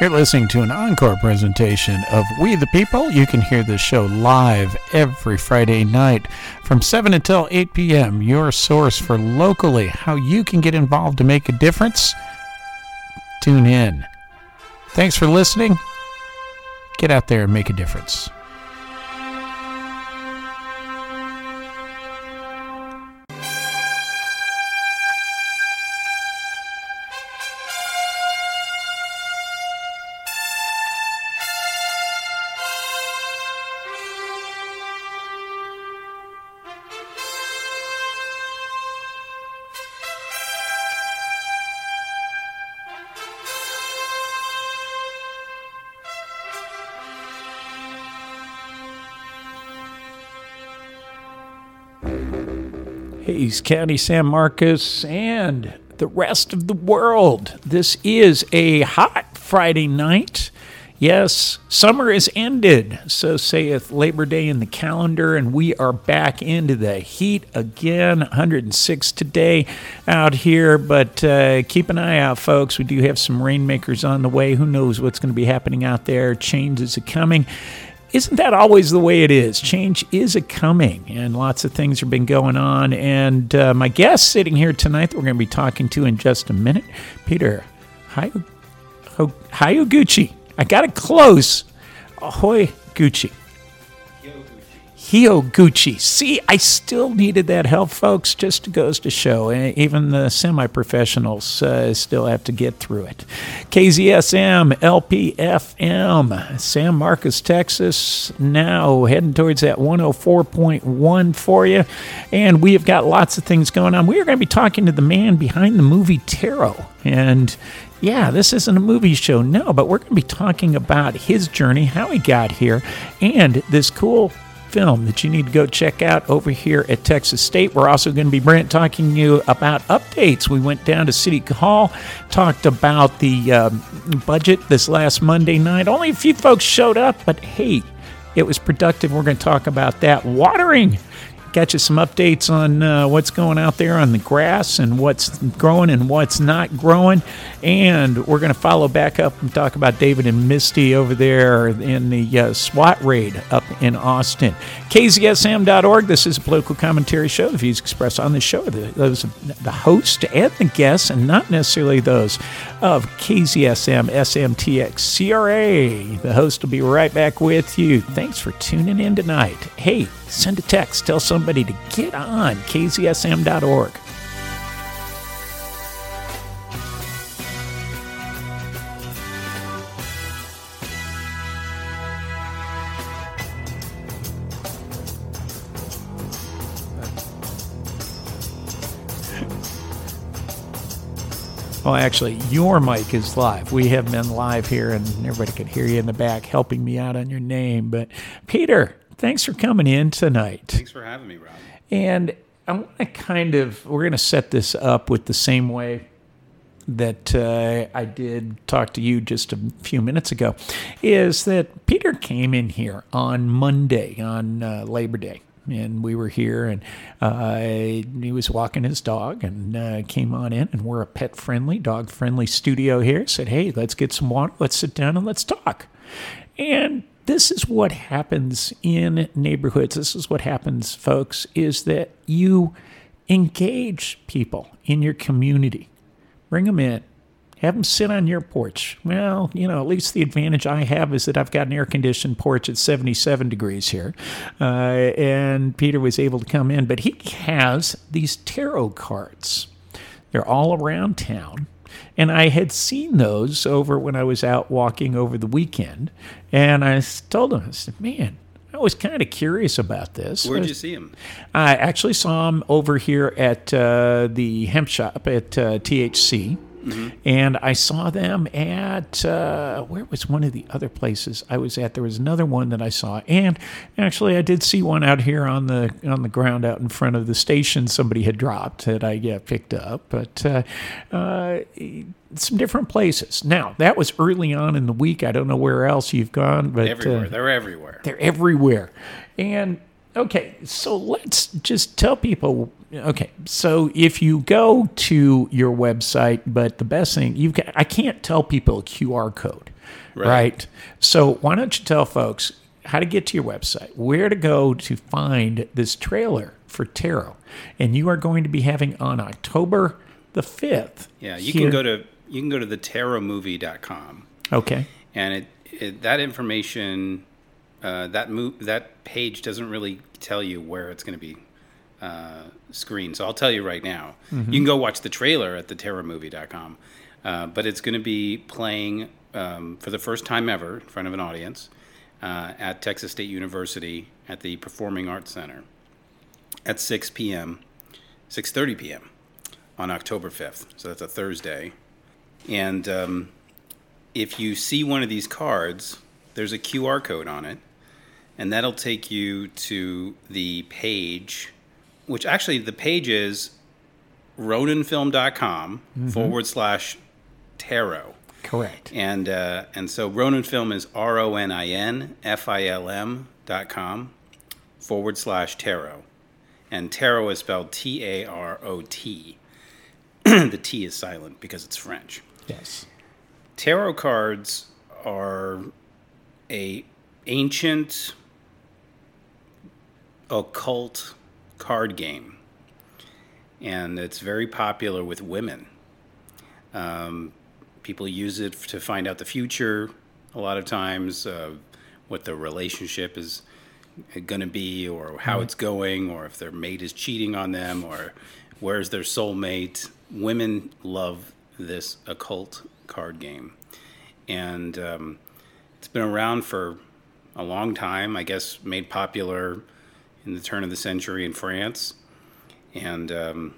You're listening to an encore presentation of We the People. You can hear this show live every Friday night from 7 until 8 p.m. Your source for locally how you can get involved to make a difference. Tune in. Thanks for listening. Get out there and make a difference. County, San Marcos, and the rest of the world. This is a hot Friday night. Yes, summer is ended, so saith Labor Day in the calendar, and we are back into the heat again. 106 today out here, but uh, keep an eye out, folks. We do have some rainmakers on the way. Who knows what's going to be happening out there? Changes are coming isn't that always the way it is? Change is a coming, and lots of things have been going on. And uh, my guest sitting here tonight that we're going to be talking to in just a minute, Peter hi, hi, Gucci. I got it close. Ahoy, Gucci. Hyoguchi. See, I still needed that help, folks, just goes to show. Eh, even the semi professionals uh, still have to get through it. KZSM, LPFM, San Marcos, Texas, now heading towards that 104.1 for you. And we have got lots of things going on. We are going to be talking to the man behind the movie Tarot. And yeah, this isn't a movie show, no, but we're going to be talking about his journey, how he got here, and this cool film that you need to go check out over here at Texas State. We're also going to be Brent talking to you about updates. We went down to City Hall, talked about the um, budget this last Monday night. Only a few folks showed up, but hey, it was productive. We're going to talk about that. Watering Get you some updates on uh, what's going out there on the grass and what's growing and what's not growing. And we're going to follow back up and talk about David and Misty over there in the uh, SWAT raid up in Austin. KZSM.org. This is a political commentary show. The views expressed on the show are those of the host and the guests, and not necessarily those of KZSM SMTX CRA. The host will be right back with you. Thanks for tuning in tonight. Hey, send a text, tell somebody to get on kzsm.org. Well, actually, your mic is live. We have been live here, and everybody could hear you in the back helping me out on your name. But, Peter, thanks for coming in tonight. Thanks for having me, Rob. And I want to kind of, we're going to set this up with the same way that uh, I did talk to you just a few minutes ago is that Peter came in here on Monday, on uh, Labor Day. And we were here, and uh, he was walking his dog and uh, came on in. And we're a pet friendly, dog friendly studio here. Said, Hey, let's get some water, let's sit down and let's talk. And this is what happens in neighborhoods. This is what happens, folks, is that you engage people in your community. Bring them in. Have them sit on your porch. Well, you know, at least the advantage I have is that I've got an air conditioned porch at 77 degrees here. Uh, and Peter was able to come in, but he has these tarot cards. They're all around town. And I had seen those over when I was out walking over the weekend. And I told him, I said, man, I was kind of curious about this. Where'd you see him? I actually saw him over here at uh, the hemp shop at uh, THC. Mm-hmm. And I saw them at uh, where was one of the other places I was at? There was another one that I saw, and actually I did see one out here on the on the ground out in front of the station. Somebody had dropped that I yeah, picked up, but uh, uh, some different places. Now that was early on in the week. I don't know where else you've gone, but everywhere uh, they're everywhere. They're everywhere, and okay, so let's just tell people okay, so if you go to your website, but the best thing you can, I can't tell people a QR code. right. Right. So why don't you tell folks how to get to your website, where to go to find this trailer for Tarot, and you are going to be having on October the fifth. Yeah, you here- can go to you can go to the tarotmovie.com Okay. and it, it that information uh, that mo- that page doesn't really tell you where it's going to be uh, screened. So I'll tell you right now. You can go watch the trailer at the tarotmovie.com. Uh, but it's going to be playing um, for the first time ever in front of an audience uh, at Texas State University at the Performing Arts Center at 6 p.m., 6:30 p.m. on October 5th. So that's a Thursday. And um, if you see one of these cards, there's a QR code on it, and that'll take you to the page, which actually the page is roninfilm.com forward slash tarot. Correct. And uh, and so Ronin Film is R O N I N F I L M dot com forward slash tarot. And tarot is spelled T A R O T. the T is silent because it's French. Yes. Tarot cards are a ancient occult card game, and it's very popular with women. Um, people use it to find out the future. A lot of times, uh, what the relationship is going to be, or how it's going, or if their mate is cheating on them, or where's their soulmate. Women love this occult card game, and um, it's been around for a long time. I guess made popular in the turn of the century in France, and um,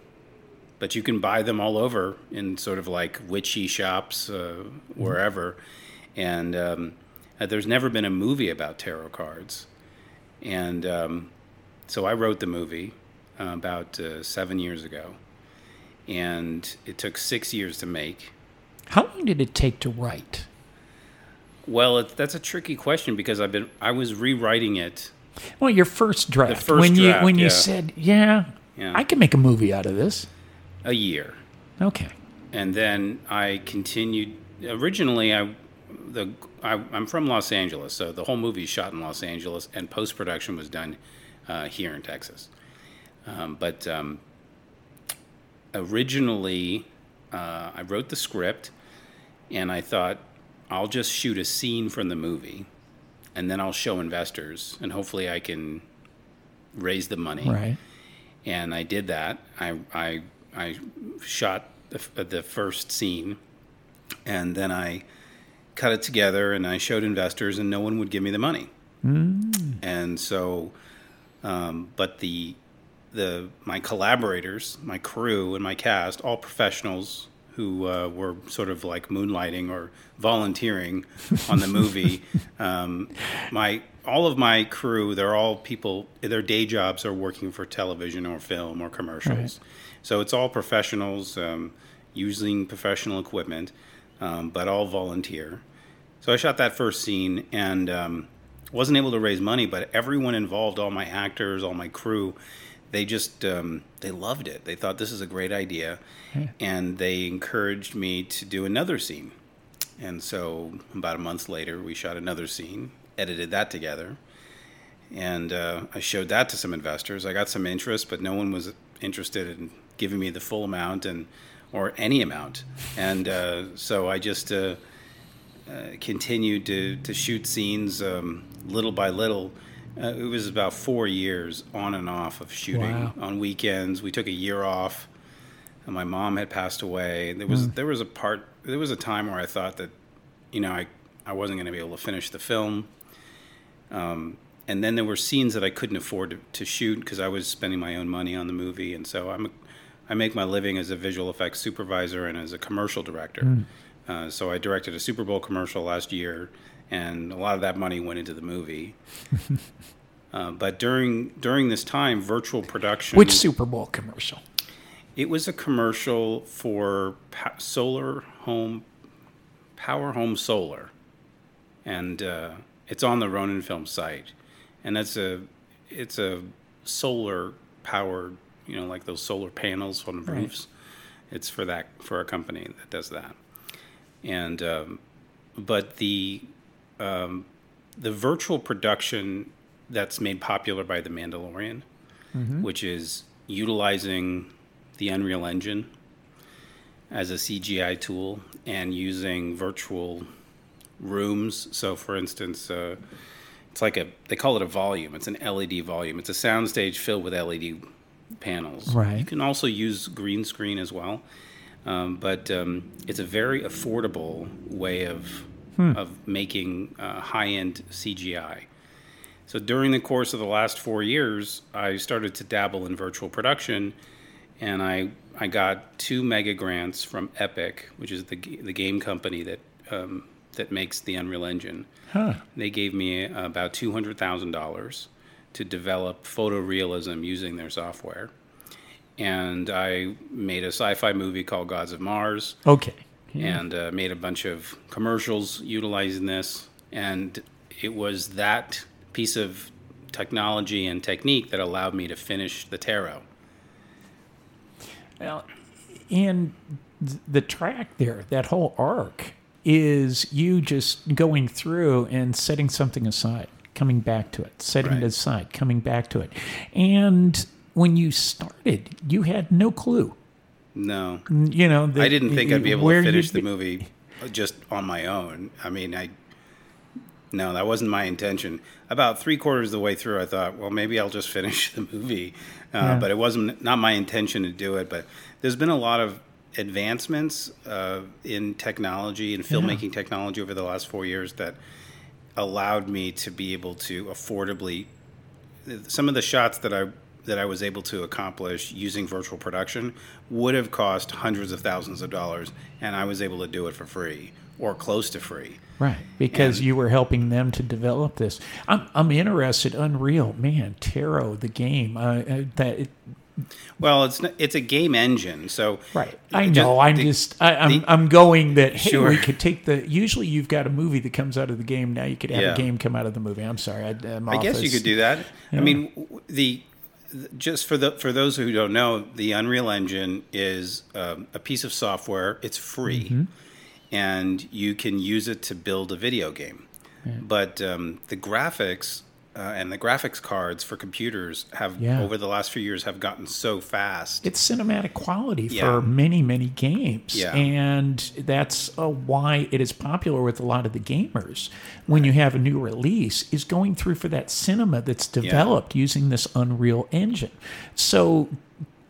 but you can buy them all over in sort of like witchy shops uh, wherever, and um, uh, there's never been a movie about tarot cards, and um, so I wrote the movie uh, about uh, seven years ago, and it took six years to make. How long did it take to write? Well, it, that's a tricky question because I've been I was rewriting it. Well, your first draft. first when you draft, when you said, "Yeah, Yeah. I can make a movie out of this." a year, Okay. and then I continued. Originally, I the I, I'm from Los Angeles, so the whole movie is shot in Los Angeles, and post production was done uh, here in Texas. Um, but um, originally, uh, I wrote the script, and I thought I'll just shoot a scene from the movie, and then I'll show investors, and hopefully I can raise the money Right. and I did that. I I I shot the, the first scene, and then I cut it together, and I showed investors, and no one would give me the money. And so, um, but the the my collaborators, my crew, and my cast, all professionals who uh, were sort of like moonlighting or volunteering on the movie. um, my all of my crew, they're all people. Their day jobs are working for television or film or commercials. So it's all professionals um, using professional equipment, um, but all volunteer. So I shot that first scene and um, wasn't able to raise money, but everyone involved, all my actors, all my crew, they just um, they loved it. They thought this is a great idea, and they encouraged me to do another scene. And so about a month later, we shot another scene, edited that together, and uh, I showed that to some investors. I got some interest, but no one was interested in giving me the full amount and or any amount. And uh, so I just uh, uh, continued to, to shoot scenes um, little by little. Uh, it was about four years on and off of shooting Wow. on weekends. We took a year off. And my mom had passed away. There was there was a part there was a time where I thought that, you know, I I wasn't going to be able to finish the film. Um, and then there were scenes that I couldn't afford to, to shoot because I was spending my own money on the movie. And so I'm a, I make my living as a visual effects supervisor and as a commercial director. Uh, so I directed a Super Bowl commercial last year, and a lot of that money went into the movie. uh, but during during this time, virtual production. Which Super Bowl commercial? It was a commercial for pa- solar home, Power Home Solar, and uh, it's on the Ronin Film site, and that's a, it's a solar powered, you know, like those solar panels on the Right. roofs. It's for that for a company that does that, and um, but the um, the virtual production that's made popular by The Mandalorian, which is utilizing the Unreal Engine as a CGI tool and using virtual rooms. So, for instance, uh, it's like a they call it a volume. It's an LED volume. It's a soundstage filled with LED panels. Right. You can also use green screen as well, um, but um, it's a very affordable way of of making uh, high end CGI. So during the course of the last four years, I started to dabble in virtual production, and I I got two mega grants from Epic, which is the the game company that um, that makes the Unreal Engine. Huh. They gave me about two hundred thousand dollars to develop photorealism using their software, and I made a sci-fi movie called Gods of Mars Okay. And uh, made a bunch of commercials utilizing this. And it was that piece of technology and technique that allowed me to finish the tarot. Well, and the track there, that whole arc, is you just going through and setting something aside, coming back to it, setting Right. it aside, coming back to it. And when you started, you had no clue. No, You know, that I didn't think I'd be able to finish the movie just on my own. I mean, I no, that wasn't my intention. About three quarters of the way through, I thought, well, maybe I'll just finish the movie, uh, Yeah. but it wasn't not my intention to do it. But there's been a lot of advancements uh, in technology and filmmaking technology over the last four years that allowed me to be able to affordably some of the shots that I that I was able to accomplish using virtual production would have cost hundreds of thousands of dollars, and I was able to do it for free or close to free. Right, because And- you were helping them to develop this. I'm, I'm interested. Unreal, man, Tarot, the game. Uh, uh, that it, Well, it's it's a game engine, so Right. I know. I'm the- just. I, I'm. the- I'm going that. Hey, Sure. we could take the. Usually, you've got a movie that comes out of the game. Now you could have Yeah. a game come out of the movie. I'm sorry. I, I'm I guess you could do that. I mean, the- just for the for those who don't know, the Unreal Engine is um, a piece of software. It's free, Mm-hmm. and you can use it to build a video game. But um, the graphics uh, and the graphics cards for computers have Yeah. over the last few years have gotten so fast. It's cinematic quality Yeah. for many, many games, Yeah. and that's uh, why it is popular with a lot of the gamers. When you have a new release, is going through for that cinema that's developed using this Unreal Engine. So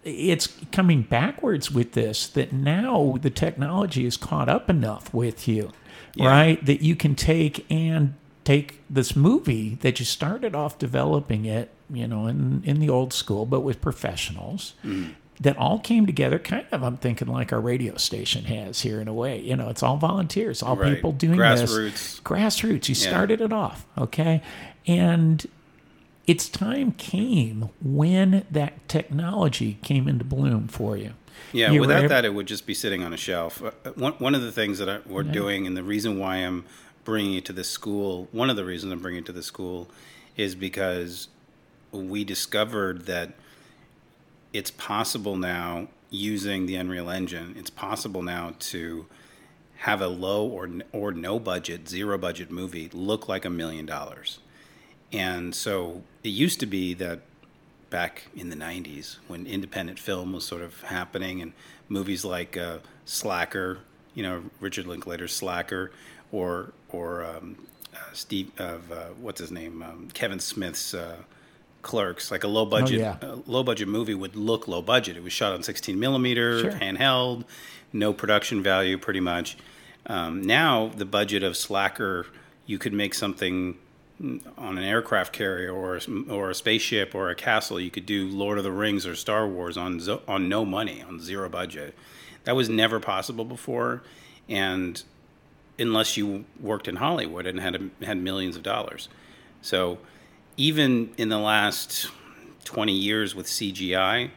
it's coming backwards with this that now the technology is caught up enough with you, Yeah. right? That you can take and take this movie that you started off developing it, you know, in, in the old school, but with professionals Mm-hmm. that all came together kind of, I'm thinking like our radio station has here in a way. You know, it's all volunteers, all Right. people doing Grassroots. this. Grassroots. Grassroots. You started it off, okay? And its time came when that technology came into bloom for you. Yeah, You without that, it would just be sitting on a shelf. Uh, uh, One, one of the things that I, we're doing, and the reason why I'm bringing it to the school, one of the reasons I'm bringing it to the school, is because we discovered that it's possible now using the Unreal Engine. It's possible now to have a low or or no budget, zero budget movie look like a million dollars. And so it used to be that back in the 90s when independent film was sort of happening and movies like uh, Slacker, you know, Richard Linklater's Slacker or or um, uh, Steve of uh, what's his name, um, Kevin Smith's uh, Clerks, like a low budget yeah. uh, low budget movie would look low budget. It was shot on 16 millimeter, Sure. handheld, no production value, pretty much. Um, now the budget of Slacker, you could make something on an aircraft carrier or a, or a spaceship or a castle. You could do Lord of the Rings or Star Wars on on no money, on zero budget. That was never possible before, and unless you worked in Hollywood and had had millions of dollars. So even in the last 20 years with CGI,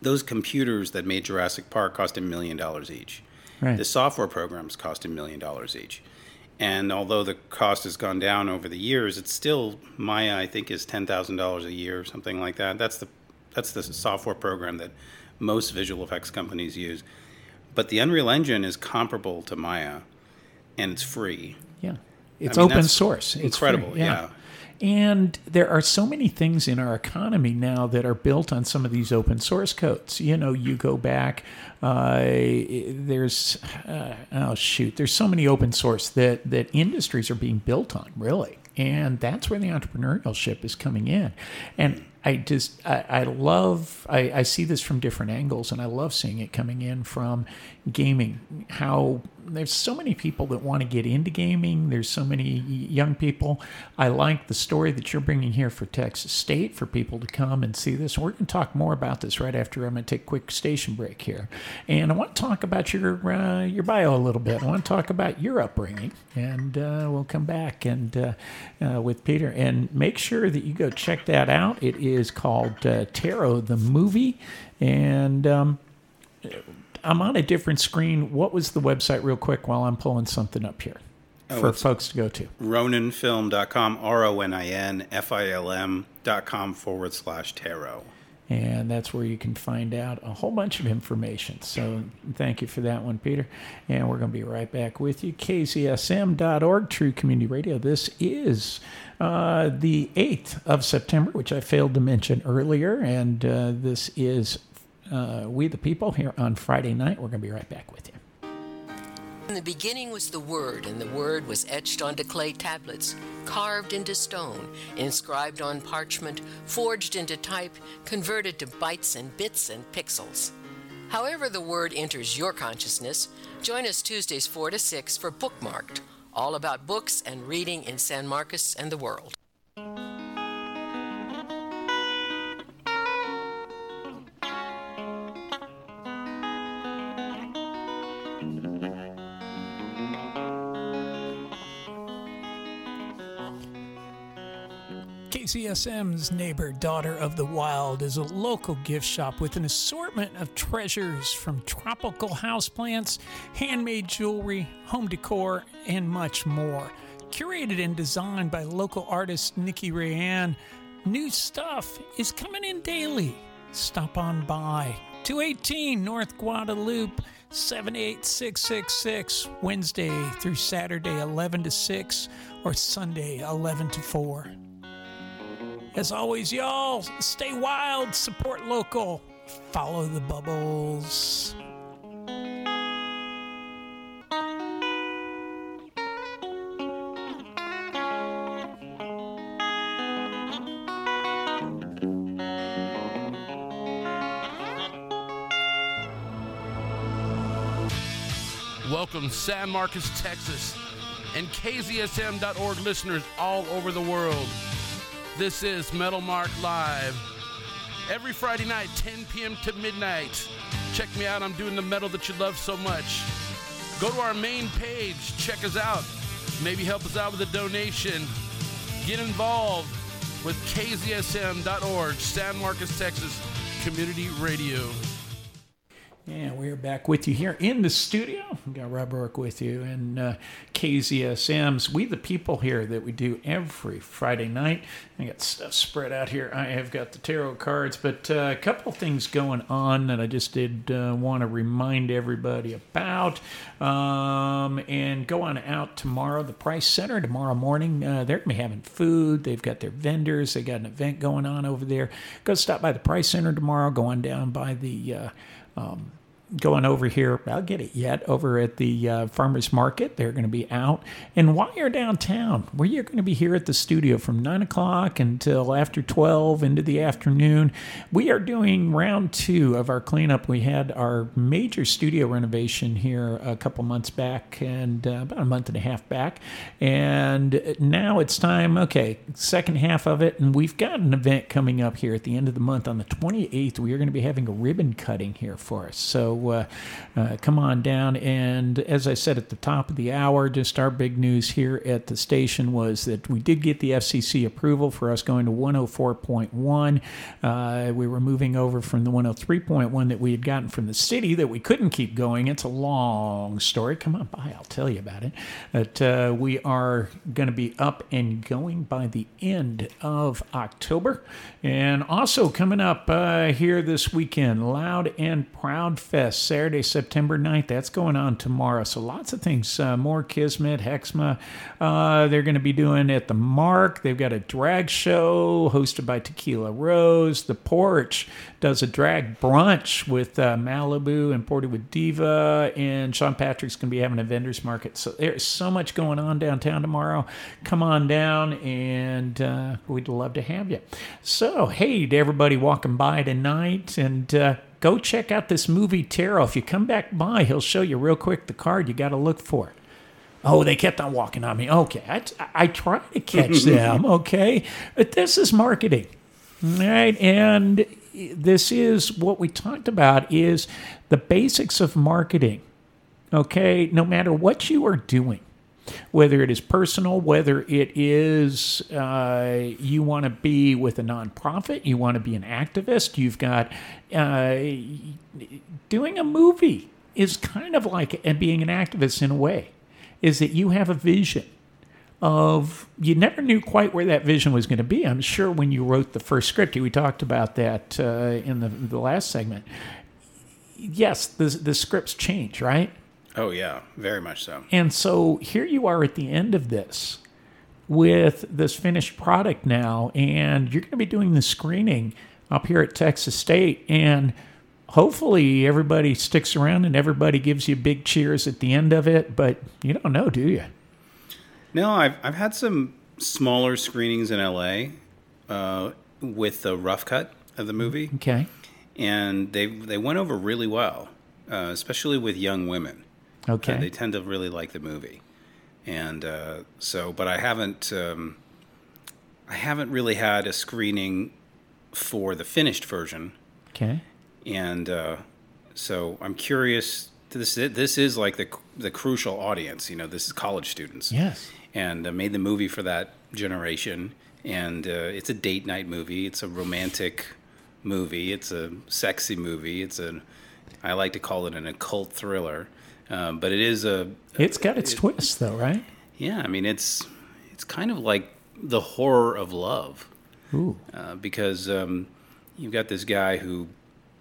those computers that made Jurassic Park cost a million dollars each. Right. The software programs cost a million dollars each. And although the cost has gone down over the years, it's still Maya. I think is ten thousand dollars a year, or something like that. That's the that's the software program that most visual effects companies use. But the Unreal Engine is comparable to Maya, and it's free. Yeah. It's I mean, open source. It's free, incredible, yeah. And there are so many things in our economy now that are built on some of these open source codes. You know, you go back, uh, there's, uh, oh shoot, there's so many open source that, that industries are being built on, really. And that's where the entrepreneurship is coming in. And I just, I, I love, I, I see this from different angles, and I love seeing it coming in from gaming. How there's so many people that want to get into gaming. There's so many young people. I like the story that you're bringing here for Texas State for people to come and see this. We're going to talk more about this right after I'm going to take a quick station break here, and I want to talk about your uh, your bio a little bit. I want to talk about your upbringing, and uh, we'll come back and uh, uh with Peter and make sure that you go check that out. It is called uh, Tarot the movie, and. Um, I'm on a different screen. What was the website, real quick, while I'm pulling something up here Oh, for folks to go to? RoninFilm.com, R O N I N F I L M.com forward slash tarot. And that's where you can find out a whole bunch of information. So thank you for that one, Peter. And we're going to be right back with you. KZSM.org, True Community Radio. This is uh, the 8th of September, which I failed to mention earlier. And uh, this is uh, We the People here on Friday night. We're going to be right back with you. In the beginning was the Word, and the Word was etched onto clay tablets, carved into stone, inscribed on parchment, forged into type, converted to bytes and bits and pixels. However, the Word enters your consciousness, join us Tuesdays 4 to 6 for Bookmarked, all about books and reading in San Marcos and the world. KZSM's Neighbor Daughter of the Wild is a local gift shop with an assortment of treasures from tropical houseplants, handmade jewelry, home decor, and much more. Curated and designed by local artist Nikki Rayanne, new stuff is coming in daily. Stop on by. 218 North Guadalupe, 78666, Wednesday through Saturday, 11 to 6, or Sunday, 11 to 4. As always, y'all, stay wild, support local, follow the bubbles. Welcome, San Marcos, Texas, and KZSM.org listeners all over the world. This is Metal Mark Live. Every Friday night, 10 p.m. to midnight. Check me out. I'm doing the metal that you love so much. Go to our main page. Check us out. Maybe help us out with a donation. Get involved with KZSM.org, San Marcos, Texas Community Radio. And we're back with you here in the studio. We've got Rob Roark with you and uh, KZSM's We the People here that we do every Friday night. I got stuff spread out here. I have got the tarot cards, but uh, a couple things going on that I just did uh, want to remind everybody about. Um, and go on out tomorrow, the Price Center, tomorrow morning. Uh, they're going to be having food. They've got their vendors. They got an event going on over there. Go stop by the Price Center tomorrow. Go on down by the. Um, going over here. I'll get it yet over at the uh, farmers market. They're going to be out. And while you're downtown, where you're going to be here at the studio from nine o'clock until after twelve into the afternoon, we are doing round two of our cleanup. We had our major studio renovation here a couple months back, and uh, about a month and a half back, and now it's time. Okay, second half of it, and we've got an event coming up here at the end of the month on the 28th. We are going to be having a ribbon cutting here for us. So uh, uh, come on down. And as I said at the top of the hour, just our big news here at the station was that we did get the FCC approval for us going to 104.1. Uh, we were moving over from the 103.1 that we had gotten from the city that we couldn't keep going. It's a long story. Come on by, I'll tell you about it. But uh, we are going to be up and going by the end of October. And also coming up uh, here this weekend, Loud and Proud Fest. Yes, Saturday, September 9th. That's going on tomorrow. So lots of things. Uh, more Kismet, Hexma. Uh, they're going to be doing at the Mark. They've got a drag show hosted by Tequila Rose. The Porch does a drag brunch with uh, Malibu and Porty with Diva. And Sean Patrick's going to be having a vendor's market. So there's so much going on downtown tomorrow. Come on down, and uh, we'd love to have you. So, hey, to everybody walking by tonight, and uh, go check out this movie Tarot. If you come back by, he'll show you real quick the card you got to look for. Oh, they kept on walking on me. Okay, I, I try to catch them. Okay, but this is marketing, right? And this is what we talked about is the basics of marketing. Okay, no matter what you are doing, whether it is personal, whether it is uh, you want to be with a nonprofit, you want to be an activist, you've got uh, doing a movie is kind of like being an activist in a way, is that you have a vision of you never knew quite where that vision was going to be. I'm sure when you wrote the first script, we talked about that uh, in the the last segment. Yes, the the scripts change, right? Oh yeah, very much so. And so here you are at the end of this with this finished product now, and you're going to be doing the screening up here at Texas State. And hopefully everybody sticks around and everybody gives you big cheers at the end of it. But you don't know, do you? No, I've I've had some smaller screenings in LA uh, with the rough cut of the movie, Okay. and they they went over really well, uh, especially with young women. Okay. Uh, they tend to really like the movie, and uh, so. But I haven't um, I haven't really had a screening for the finished version, okay. and uh, so I'm curious. This this is like the the crucial audience. You know, this is college students Yes. and uh, made the movie for that generation. And uh, it's a date night movie. It's a romantic movie. It's a sexy movie. It's a I like to call it an occult thriller, um, but it is a It's got its twists, though, right? yeah. I mean, it's it's kind of like the horror of love Ooh. uh, because um, you've got this guy who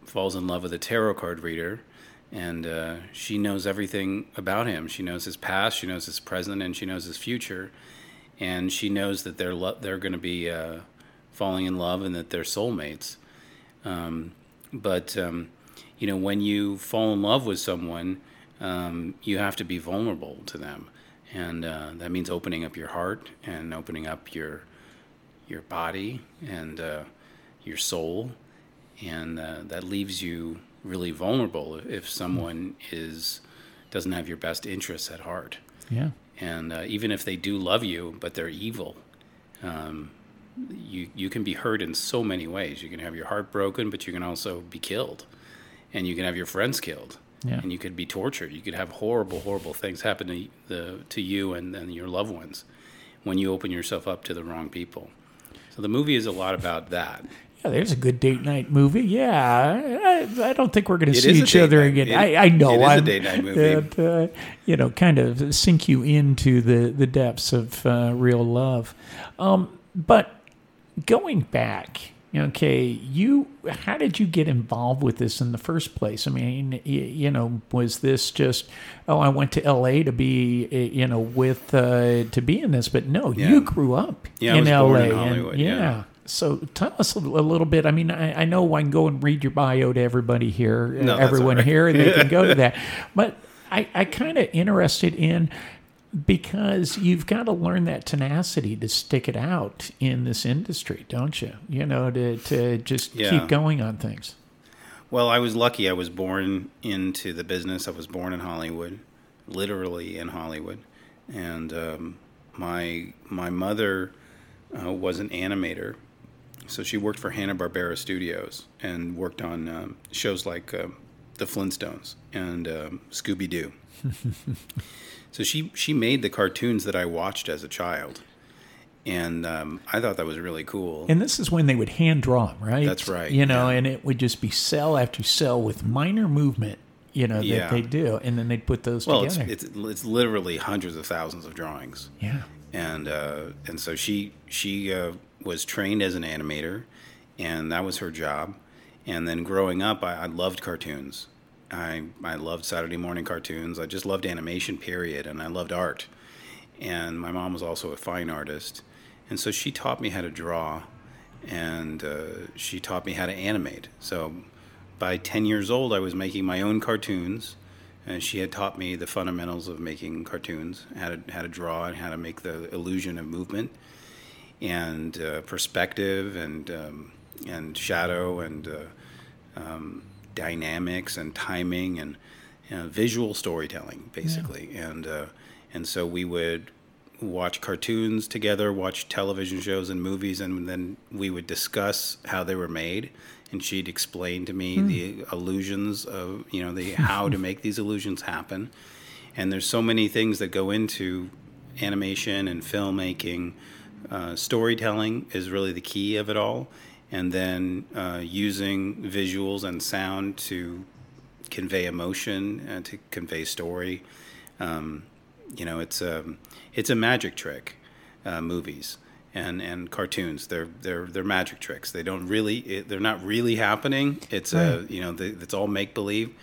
falls in love with a tarot card reader, and uh, she knows everything about him. She knows his past, she knows his present, and she knows his future, and she knows that they're lo- they're going to be uh, falling in love and that they're soulmates. Um, but um, you know, when you fall in love with someone, um, you have to be vulnerable to them, and uh, that means opening up your heart and opening up your your body and uh, your soul, and uh, that leaves you really vulnerable if someone is doesn't have your best interests at heart. Yeah. And uh, even if they do love you, but they're evil, um, you you can be hurt in so many ways. You can have your heart broken, but you can also be killed, and you can have your friends killed, Yeah. and you could be tortured. You could have horrible, horrible things happen to the to you and, and your loved ones when you open yourself up to the wrong people. So the movie is a lot about that. Yeah, there's a good date night movie. Yeah, I, I don't think we're going to see each other night- again. it- I, I know. it is a I'm- date night movie. that, uh, you know, kind of sink you into the the depths of uh, real love. Um, but going back, okay, you how did you get involved with this in the first place? I mean, you know, was this just oh, I went to L.A. to be uh, you know with uh, to be in this? But no, Yeah. you grew up Yeah, I in was L.A. born in and- Hollywood, yeah. yeah. So tell us a, little bit. I mean, I, I know I can go and read your bio to everybody here, No, everyone all right. here, and they can go to that. But I, I kind of interested in because you've got to learn that tenacity to stick it out in this industry, don't you? You know, to to just Yeah. keep going on things. Well, I was lucky. I was born into the business. I was born in Hollywood, literally in Hollywood, and um, my my mother uh, was an animator, so she worked for Hanna Barbera Studios and worked on um, shows like uh, The Flintstones and um, Scooby Doo. so she she made the cartoons that I watched as a child, and um, I thought that was really cool. And this is when they would hand draw 'em, right? That's right, You know, yeah. and it would just be cell after cell with minor movement. You know Yeah. that they do, and then they'd put those well, it's, together. it's it's literally hundreds of thousands of drawings. yeah. and uh, and so she she uh, was trained as an animator, and that was her job. And then growing up, I, I loved cartoons. I I loved Saturday morning cartoons. I just loved animation, period, and I loved art. And my mom was also a fine artist, and so she taught me how to draw, and uh, she taught me how to animate. So by 10 years old, I was making my own cartoons, and she had taught me the fundamentals of making cartoons, how to how to draw and how to make the illusion of movement and uh, perspective and um, and shadow and uh, um, dynamics and timing and you know, visual storytelling, basically. Yeah. And uh, and so we would watch cartoons together, watch television shows and movies, and then we would discuss how they were made. And she'd explain to me mm. the illusions of you know the how to make these illusions happen. And there's so many things that go into animation and filmmaking. Uh, storytelling is really the key of it all and then uh, using visuals and sound to convey emotion and to convey story. Um, you know, it's a it's a magic trick. Uh, movies and and cartoons they're they're they're magic tricks. They don't really it, they're not really happening. It's right. a you know the, it's all make believe.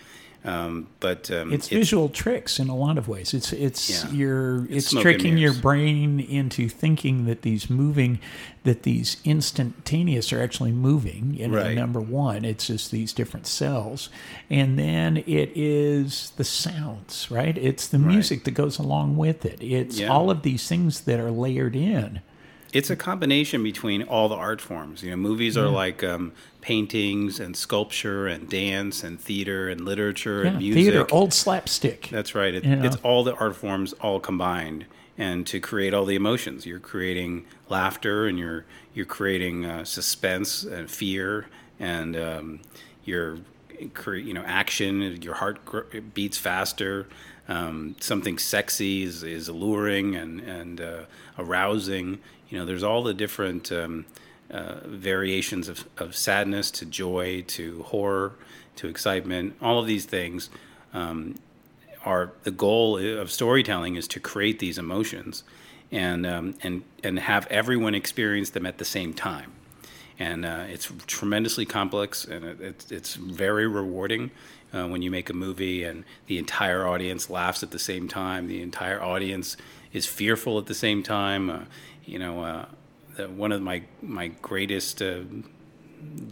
Um, but um, it's, it's, visual tricks in a lot of ways. It's it's yeah, your it's, it's tricking your brain into thinking that these moving, that these instantaneous are actually moving. Right. number one, it's just these different cells, and then it is the sounds. Right, it's the music right. that goes along with it. It's yeah. all of these things that are layered in it's a combination between all the art forms. You know, movies yeah. are like um, paintings and sculpture and dance and theater and literature yeah, and music. Theater, old slapstick. That's right. It, It's all the art forms all combined, and to create all the emotions. You're creating laughter, and you're you're creating uh, suspense and fear, and um, you're you know action. Your heart beats faster. Um, something sexy is, is alluring and and uh, arousing. You know, there's all the different um, uh, variations of, of sadness to joy to horror to excitement. All of these things um, are the goal of storytelling is to create these emotions and um, and and have everyone experience them at the same time. And uh, it's tremendously complex and it, it's, it's very rewarding uh, when you make a movie and the entire audience laughs at the same time. The entire audience is fearful at the same time. Uh, you know, uh, one of my my greatest uh,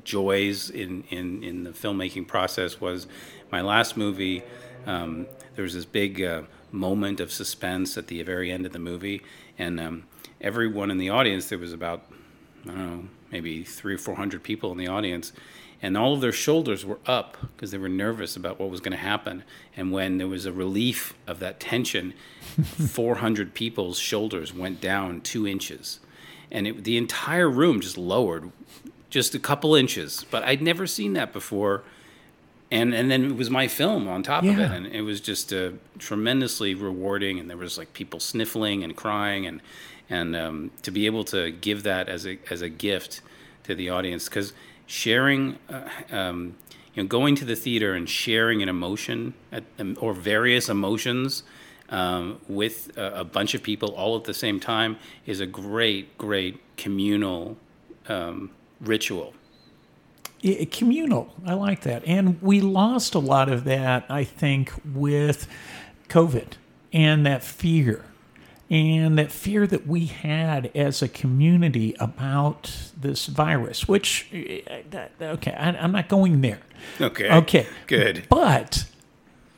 joys in, in in the filmmaking process was my last movie. Um, there was this big uh, moment of suspense at the very end of the movie, and um, everyone in the audience. There was about I don't know, maybe three or four hundred people in the audience, and all of their shoulders were up because they were nervous about what was going to happen. And when there was a relief of that tension, 400 people's shoulders went down two inches, and it, the entire room just lowered just a couple inches. But I'd never seen that before. And, and then it was my film on top yeah. of it, and it was just uh, tremendously rewarding. And there was like people sniffling and crying, and and um, to be able to give that as a as a gift to the audience because sharing, uh, um, you know, going to the theater and sharing an emotion at, um, or various emotions um, with a, a, bunch of people all at the same time is a great, great communal um, ritual. Yeah, communal, I like that, and we lost a lot of that, I think, with COVID and that fear and that fear that we had as a community about this virus, which, uh, okay, I, am not going there. Okay. Okay. Good. But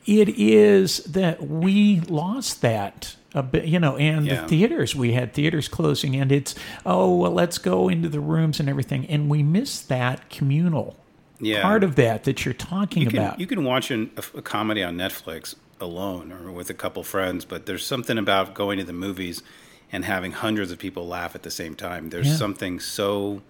it is that we lost that a bit, you know, and yeah. the theaters, we had theaters closing, and it's, oh, well, let's go into the rooms and everything. And we miss that communal yeah. part of that that you're talking you can, about. You can watch an, a, a comedy on Netflix alone or with a couple friends, but there's something about going to the movies and having hundreds of people laugh at the same time. There's yeah. something so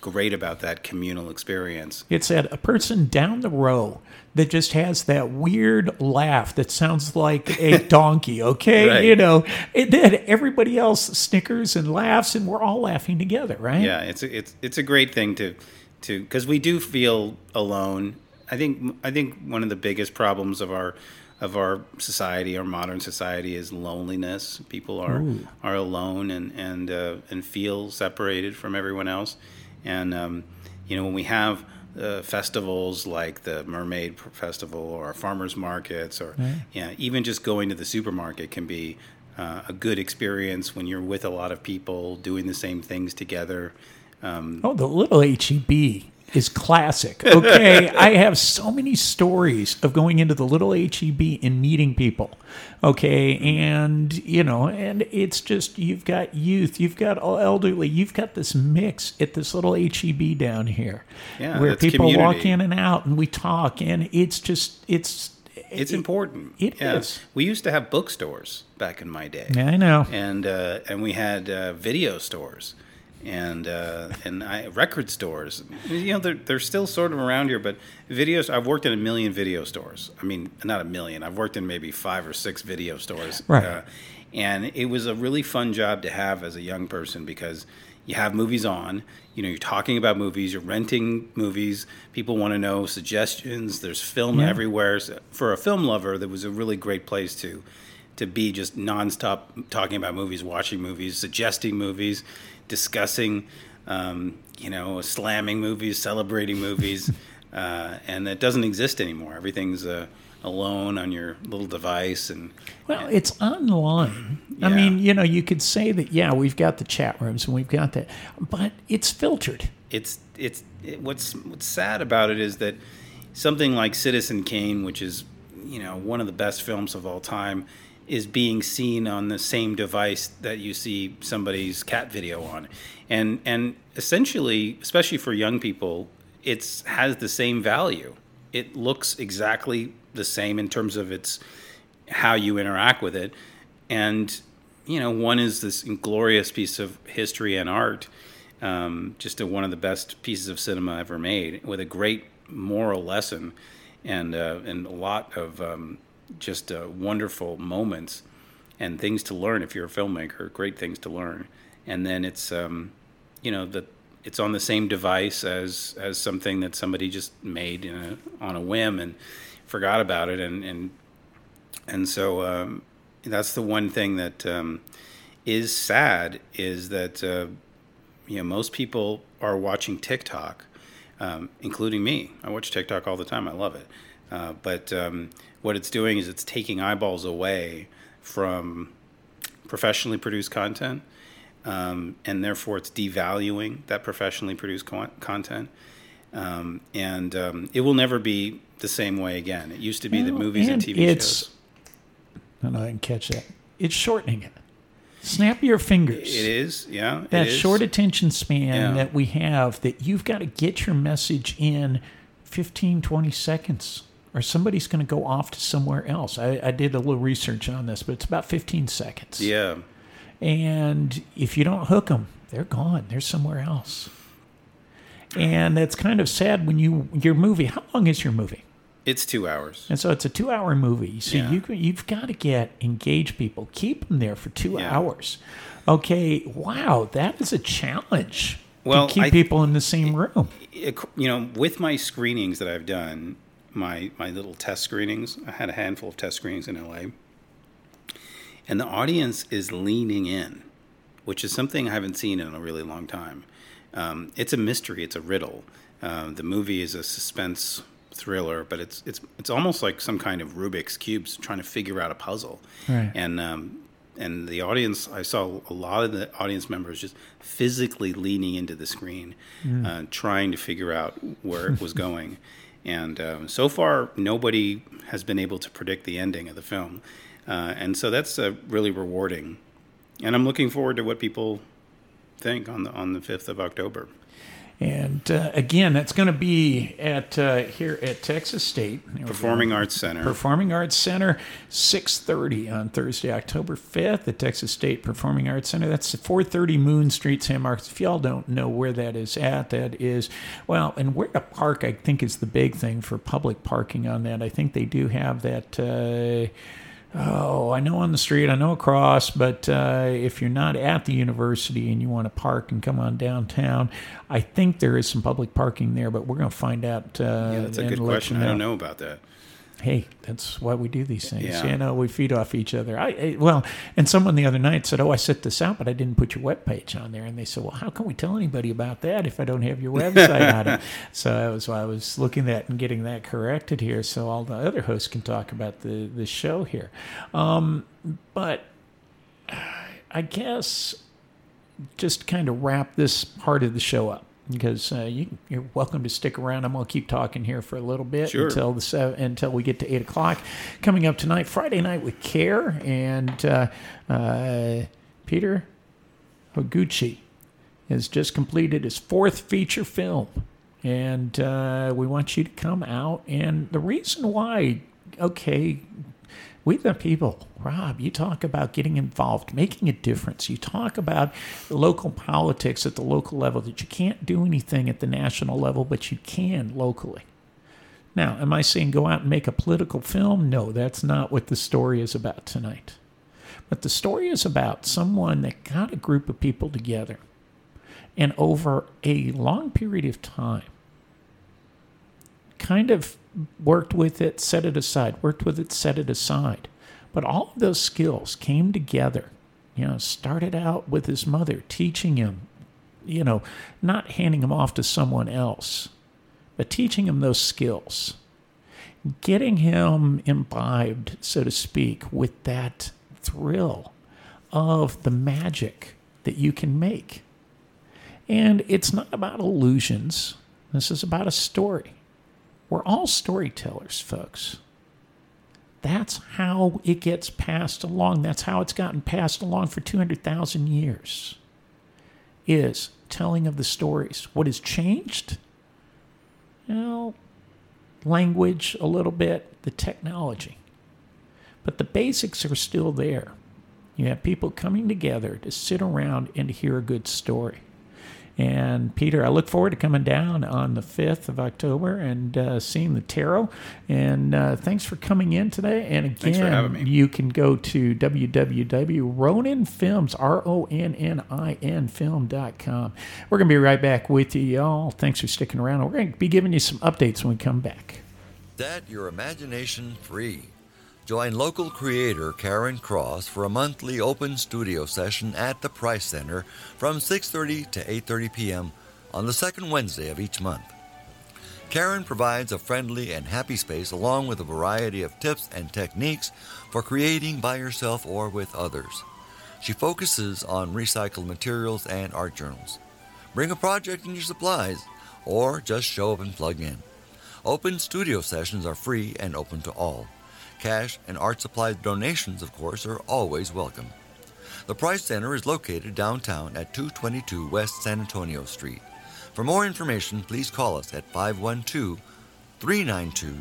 great about that communal experience. It's that a person down the row that just has that weird laugh that sounds like a donkey, okay? right. You know, and then everybody else snickers and laughs and we're all laughing together, right? Yeah, it's a, it's it's a great thing to to cuz we do feel alone. I think I think one of the biggest problems of our of our society, our modern society, is loneliness. People are Ooh. are alone and and uh, and feel separated from everyone else. And um, you know, when we have uh, festivals like the Mermaid Festival or farmers markets, or yeah, even just going to the supermarket can be uh, a good experience when you're with a lot of people doing the same things together. Um, Oh, the little HEB is classic. Okay, I have so many stories of going into the little HEB and meeting people. Okay, and you know, and it's just you've got youth, you've got elderly, you've got this mix at this little HEB down here, Yeah, where people walk in and out and we talk, and it's just it's it's important. it yeah. is. We used to have bookstores back in my day. Yeah, I know. and uh, and we had uh, video stores and uh, and I, record stores. You know, they're they're still sort of around here, but videos. I've worked in a million video stores. I mean, not a million. I've worked in maybe five or six video stores. Right. Uh, and it was a really fun job to have as a young person because you have movies on. You know, you're talking about movies. You're renting movies. People want to know suggestions. There's film Yeah. everywhere. So for a film lover, that was a really great place to to be just nonstop talking about movies, watching movies, suggesting movies, discussing, um, you know, slamming movies, celebrating movies, uh, and that doesn't exist anymore. Everything's uh, alone on your little device, and Well, it's online. I mean, you know, you could say that, yeah, we've got the chat rooms and we've got that, but it's filtered. it's it's it, what's what's sad about it is that something like Citizen Kane, which is you know one of the best films of all time, is being seen on the same device that you see somebody's cat video on, and and essentially, especially for young people, it's has the same value. It looks exactly the same in terms of its how you interact with it, and you know one is this glorious piece of history and art um, just a, one of the best pieces of cinema ever made, with a great moral lesson and uh, and a lot of um, just uh, wonderful moments and things to learn if you're a filmmaker. Great things to learn, and then it's um, you know the it's on the same device as as something that somebody just made a, on a whim and forgot about it, and and and so um, that's the one thing that um, is sad is that uh, you know most people are watching TikTok, um, including me. I watch TikTok all the time. I love it. Uh, but um, what it's doing is it's taking eyeballs away from professionally produced content, um, and therefore it's devaluing that professionally produced con- content. Um, and um, it will never be the same way again. It used to be that movies and, and TV it's- shows. I don't know, I can catch that. It's shortening it. Snap your fingers. It is, yeah. that is. short attention span Yeah. that we have that you've got to get your message in 15 20 seconds or somebody's going to go off to somewhere else I, I did a little research on this but it's about 15 seconds Yeah. and if you don't hook them they're gone they're somewhere else and that's kind of sad when you your movie how long is your movie It's two hours. and so it's a two-hour movie. So Yeah. you you've got to get engage people, keep them there for two Yeah. hours. Okay, wow, that is a challenge Well, to keep I- people in the same room. you know, with my screenings that I've done, my my little test screenings, I had a handful of test screenings in LA, and the audience is leaning in, which is something I haven't seen in a really long time. Um, it's a mystery, it's a riddle. Uh, the movie is a suspense thriller, but it's it's it's almost like some kind of Rubik's cubes trying to figure out a puzzle. Right. And um, and the audience, I saw a lot of the audience members just physically leaning into the screen, uh, trying to figure out where it was going. And um, so far, nobody has been able to predict the ending of the film, uh, and so that's uh, really rewarding. And I'm looking forward to what people think on the on the fifth of October. And uh, again, that's going to be at uh, here at Texas State Performing Arts Center. Performing Arts Center, six thirty on Thursday, October fifth, at Texas State Performing Arts Center. That's four thirty Moon Street, San Marcos. If y'all don't know where that is at, that is well, and where to park. I think is the big thing for public parking on that. I think they do have that. Uh, Oh, I know on the street, I know across, but uh, if you're not at the university and you want to park and come on downtown, I think there is some public parking there, but we're going to find out. Uh, yeah, that's a good question. I don't know about that. Hey, that's why we do these things. Yeah. You know, we feed off each other. I, I well, and someone the other night said, "Oh, I set this out, but I didn't put your webpage on there." And they said, "Well, how can we tell anybody about that if I don't have your website on it?" So that was why I was looking at and getting that corrected here, so all the other hosts can talk about the the show here. Um, but I guess just kind of wrap this part of the show up because uh, you, you're welcome to stick around. I'm gonna keep talking here for a little bit Sure. until the seven, until we get to eight o'clock. Coming up tonight, Friday night with Care and uh, uh, Peter Hyoguchi has just completed his fourth feature film, and uh, we want you to come out. And the reason why, okay, we the people, Rob, you talk about getting involved, making a difference. You talk about local politics at the local level that you can't do anything at the national level, but you can locally. Now, am I saying go out and make a political film? No, that's not what the story is about tonight. But the story is about someone that got a group of people together and over a long period of time kind of worked with it, set it aside, worked with it, set it aside. But all of those skills came together. You know, started out with his mother, teaching him, you know, not handing him off to someone else, but teaching him those skills, getting him imbibed, so to speak, with that thrill of the magic that you can make. And it's not about illusions. This is about a story. We're all storytellers, folks. That's how it gets passed along. That's how it's gotten passed along for 200,000 years. Is telling of the stories. What has changed? Well, language a little bit, the technology. But the basics are still there. You have people coming together to sit around and hear a good story. And Peter, I look forward to coming down on the 5th of October and uh, seeing the tarot. And uh, thanks for coming in today. And again, Thanks for having me. you can go to www.roninfilms, R-O-N-N-I-N film.com. We're going to be right back with you, y'all. Thanks for sticking around. We're going to be giving you some updates when we come back. That your imagination free. Join local creator Karen Cross for a monthly open studio session at the Price Center from 6:30 to 8:30 p.m. on the second Wednesday of each month. Karen provides a friendly and happy space along with a variety of tips and techniques for creating by yourself or with others. She focuses on recycled materials and art journals. Bring a project and your supplies, or just show up and plug in. Open studio sessions are free and open to all. Cash and art supplies donations, of course, are always welcome. The Price Center is located downtown at 222 West San Antonio Street. For more information, please call us at 512 392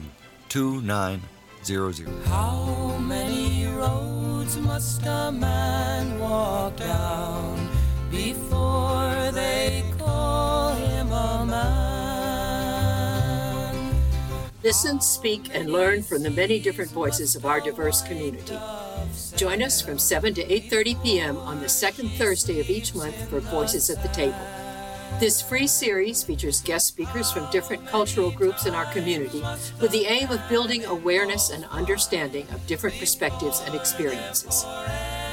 2900. How many roads must a man walk down before Listen, speak, and learn from the many different voices of our diverse community. Join us from 7 to 8:30 p.m. on the second Thursday of each month for Voices at the Table. This free series features guest speakers from different cultural groups in our community with the aim of building awareness and understanding of different perspectives and experiences.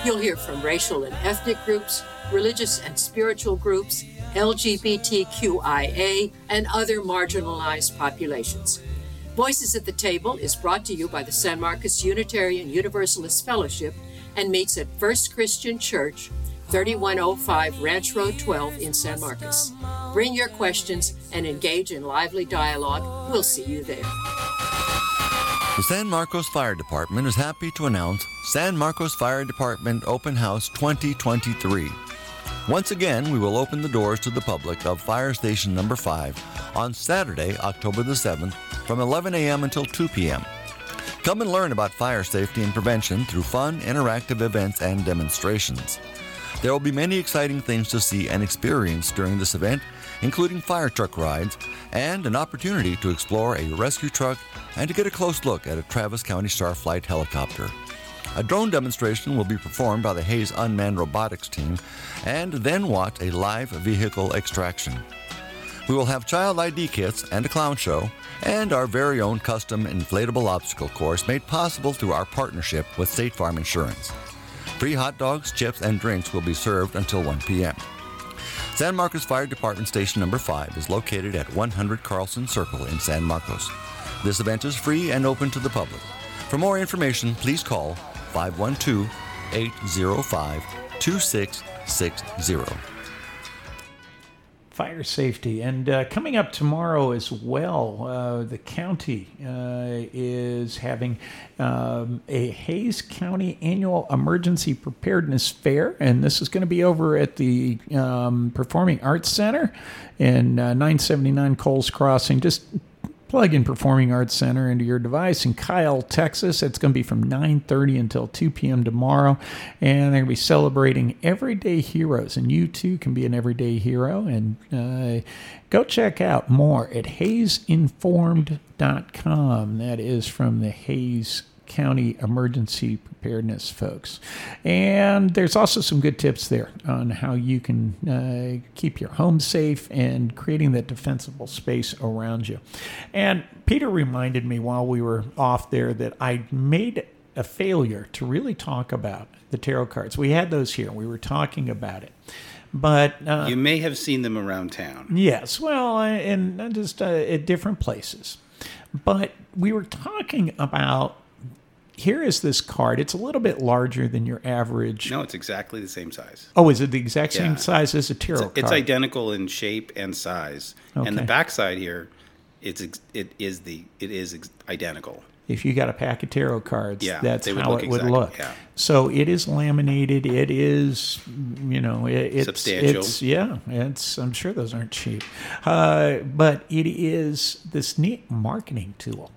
You'll hear from racial and ethnic groups, religious and spiritual groups, LGBTQIA, and other marginalized populations. Voices at the Table is brought to you by the San Marcos Unitarian Universalist Fellowship and meets at First Christian Church, 3105 Ranch Road 12 in San Marcos. Bring your questions and engage in lively dialogue. We'll see you there. The San Marcos Fire Department is happy to announce San Marcos Fire Department Open House 2023. Once again, we will open the doors to the public of Fire Station Number 5 on Saturday, October the 7th from 11 a.m. until 2 p.m. Come and learn about fire safety and prevention through fun, interactive events and demonstrations. There will be many exciting things to see and experience during this event, including fire truck rides and an opportunity to explore a rescue truck and to get a close look at a Travis County Starflight helicopter. A drone demonstration will be performed by the Hays Unmanned Robotics team and then watch a live vehicle extraction. We will have child ID kits and a clown show, and our very own custom inflatable obstacle course made possible through our partnership with State Farm Insurance. Free hot dogs, chips, and drinks will be served until 1 p.m. San Marcos Fire Department Station Number 5 is located at 100 Carlson Circle in San Marcos. This event is free and open to the public. For more information, please call 512 805 2660. fire safety. And uh, coming up tomorrow as well, uh, the county uh, is having um, a Hays County Annual Emergency Preparedness Fair, and this is going to be over at the um, Performing Arts Center in uh, 979 Kohlers Crossing. Just plug in Performing Arts Center into your device in Kyle, Texas. It's going to be from 9:30 until 2 p.m. tomorrow, and they're going to be celebrating everyday heroes. And you too can be an everyday hero. And uh, go check out more at HaysInformed.com. That is from the Hays County Emergency Preparedness folks. And there's also some good tips there on how you can uh, keep your home safe and creating that defensible space around you. And Peter reminded me while we were off there that I made a failure to really talk about the tarot cards. We had those here, we were talking about it. But uh, You may have seen them around town. Yes, well, and just uh, at different places. But we were talking about here is this card. It's a little bit larger than your average. No, it's exactly the same size. Oh, is it the exact same Yeah. size as a tarot It's, it's card? identical in shape and size. And the Okay. backside here, it's it is the it is identical. if you got a pack of tarot cards, Yeah, that's would how it would exactly- look. yeah. So it is laminated. It is, you know, it, it's Substantial. It's, yeah, it's. I'm sure those aren't cheap, uh, but it is this neat marketing tool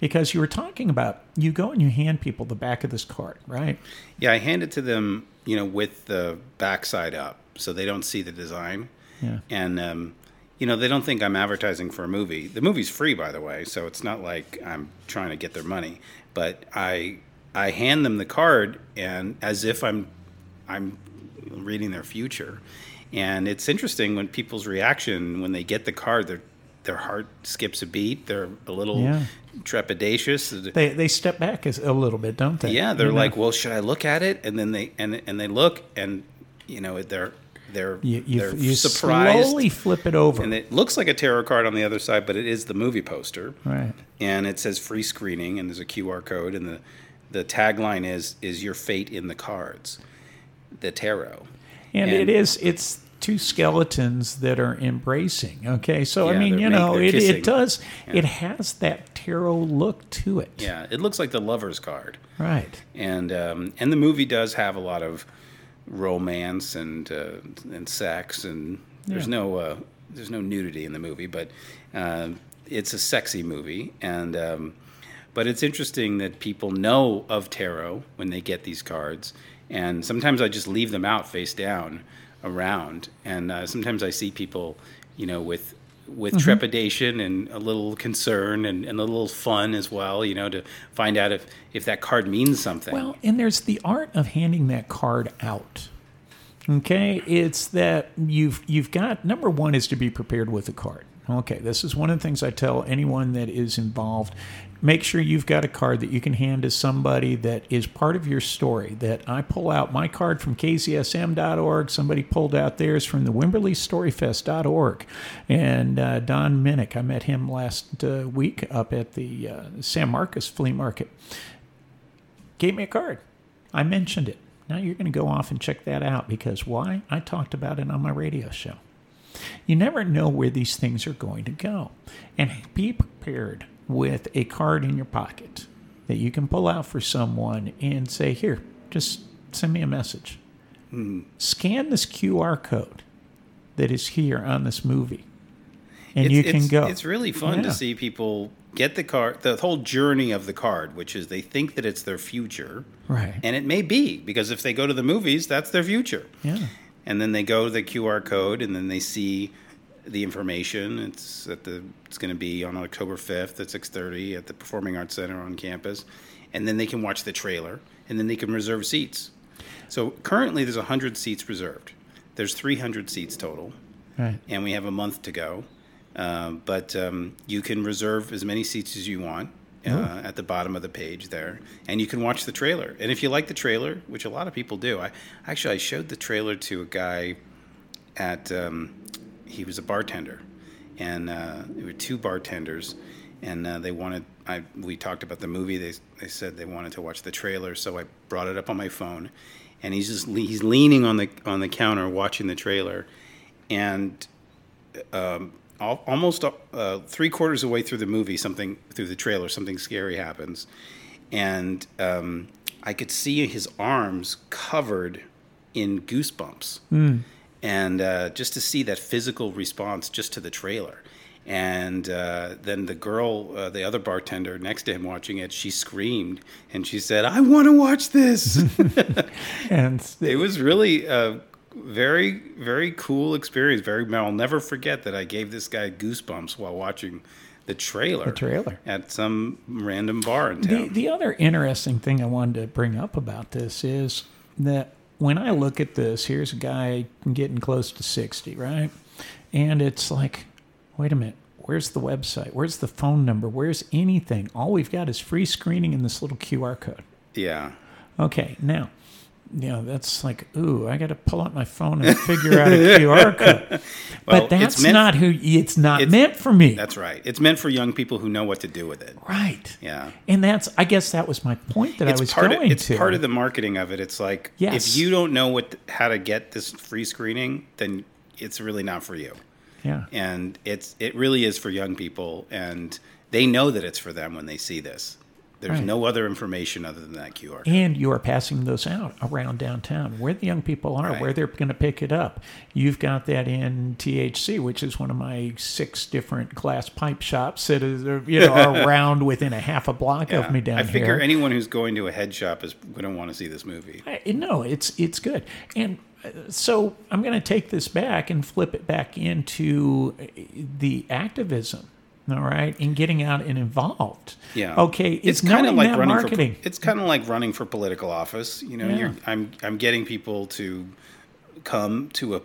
because you were talking about you go and you hand people the back of this card, right? Yeah, I hand it to them, you know, with the backside up, so they don't see the design. Yeah. And um, you know, they don't think I'm advertising for a movie. The movie's free, by the way, so it's not like I'm trying to get their money. But I I hand them the card, and as if I'm I'm reading their future. And it's interesting when people's reaction when they get the card, their their heart skips a beat. They're a little Yeah. Trepidatious. They they step back a little bit, don't they? Yeah, they're You know? like, well, should I look at it? And then they and and they look, and you know, they're they're you you, they're you surprised, slowly flip it over, and it looks like a tarot card on the other side, but it is the movie poster, right? and it says free screening, and there's a QR code, and the the tagline is is your fate in the cards, the tarot, And, And- it is it's two skeletons that are embracing. Okay, so I mean, you know, it, it does. Yeah. It has that tarot look to it. yeah, it looks like the lover's card, Right. and um, and the movie does have a lot of romance and uh, and sex and there's Yeah. no uh, there's no nudity in the movie, but uh, it's a sexy movie and um, but it's interesting that people know of tarot when they get these cards and sometimes I just leave them out face down around and uh, sometimes I see people you know with with Mm-hmm. trepidation and a little concern and, and a little fun as well, you know, to find out if, if that card means something. Well, and there's the art of handing that card out. Okay, it's that you've you've got number one is to be prepared with the card. Okay, this is one of the things I tell anyone that is involved. Make sure you've got a card that you can hand to somebody that is part of your story. That I pull out my card from kzsm.org. Somebody pulled out theirs from the WimberleyStoryFest.org. And uh, Don Minnick, I met him last uh, week up at the uh, San Marcos Flea Market gave me a card. I mentioned it. Now you're going to go off and check that out because why? I talked about it on my radio show. You never know where these things are going to go. And be prepared with a card in your pocket that you can pull out for someone and say, Here, just send me a message. Hmm. Scan this QR code that is here on this movie. And It's- you can it's- go. It's really fun Yeah. to see people get the card, the whole journey of the card, which is they think that it's their future. Right. And it may be, because if they go to the movies, that's their future. Yeah. And then they go to the QR code and then they see the information. It's at the it's going to be on October 5th at 6:30 at the Performing Arts Center on campus. And then they can watch the trailer and then they can reserve seats. So currently there's 100 seats reserved. There's 300 seats total Right. and we have a month to go. Uh, but um, you can reserve as many seats as you want uh, at the bottom of the page there, and you can watch the trailer. And if you like the trailer, which a lot of people do, I actually I showed the trailer to a guy at um, he was a bartender, and uh, there were two bartenders, and uh, they wanted. I we talked about the movie. They they said they wanted to watch the trailer, so I brought it up on my phone, and he's just he's leaning on the on the counter watching the trailer, and um, al- almost uh, three quarters of the way through the movie, something through the trailer, something scary happens, and um, I could see his arms covered in goosebumps, and uh, just to see that physical response just to the trailer. And uh, then the girl, uh, the other bartender next to him watching it, she screamed and she said, "I want to watch this." And it was really a very very cool experience very i'll never forget that i gave this guy goosebumps while watching the trailer The trailer. at some random bar in The, town the other interesting thing I wanted to bring up about this is that when I look at this, here's a guy getting close to 60, right? And it's like, wait a minute, where's the website? Where's the phone number? Where's anything? All we've got is free screening and this little QR code. yeah Okay, now, you know, that's like, ooh, I got to pull out my phone and figure out a QR code. Well, but that's meant- not who, it's not it's- meant for me. that's right it's meant for young people who know what to do with it right. yeah And that's, I guess that was my point that I was it's part going of, it's to. part of the marketing of it it's like Yes. if you don't know what how to get this free screening then it's really not for you yeah. and it's it really is for young people and they know that it's for them when they see this there's Right. no other information other than that qr code. And you are passing those out around downtown where the young people are, Right. where they're going to pick it up. You've got that in THC, which is one of my six different glass pipe shops that is, uh, you know, are around within a half a block of me down here. I figure here. anyone who's going to a head shop is going to want to see this movie. I- no, it's it's good. And uh, so I'm going to take this back and flip it back into uh, the activism. All right, and getting out and involved. Yeah. Okay, it's, kind of like running marketing. for it's kind of like running for political office. You know, Yeah. you're, I'm I'm getting people to come to a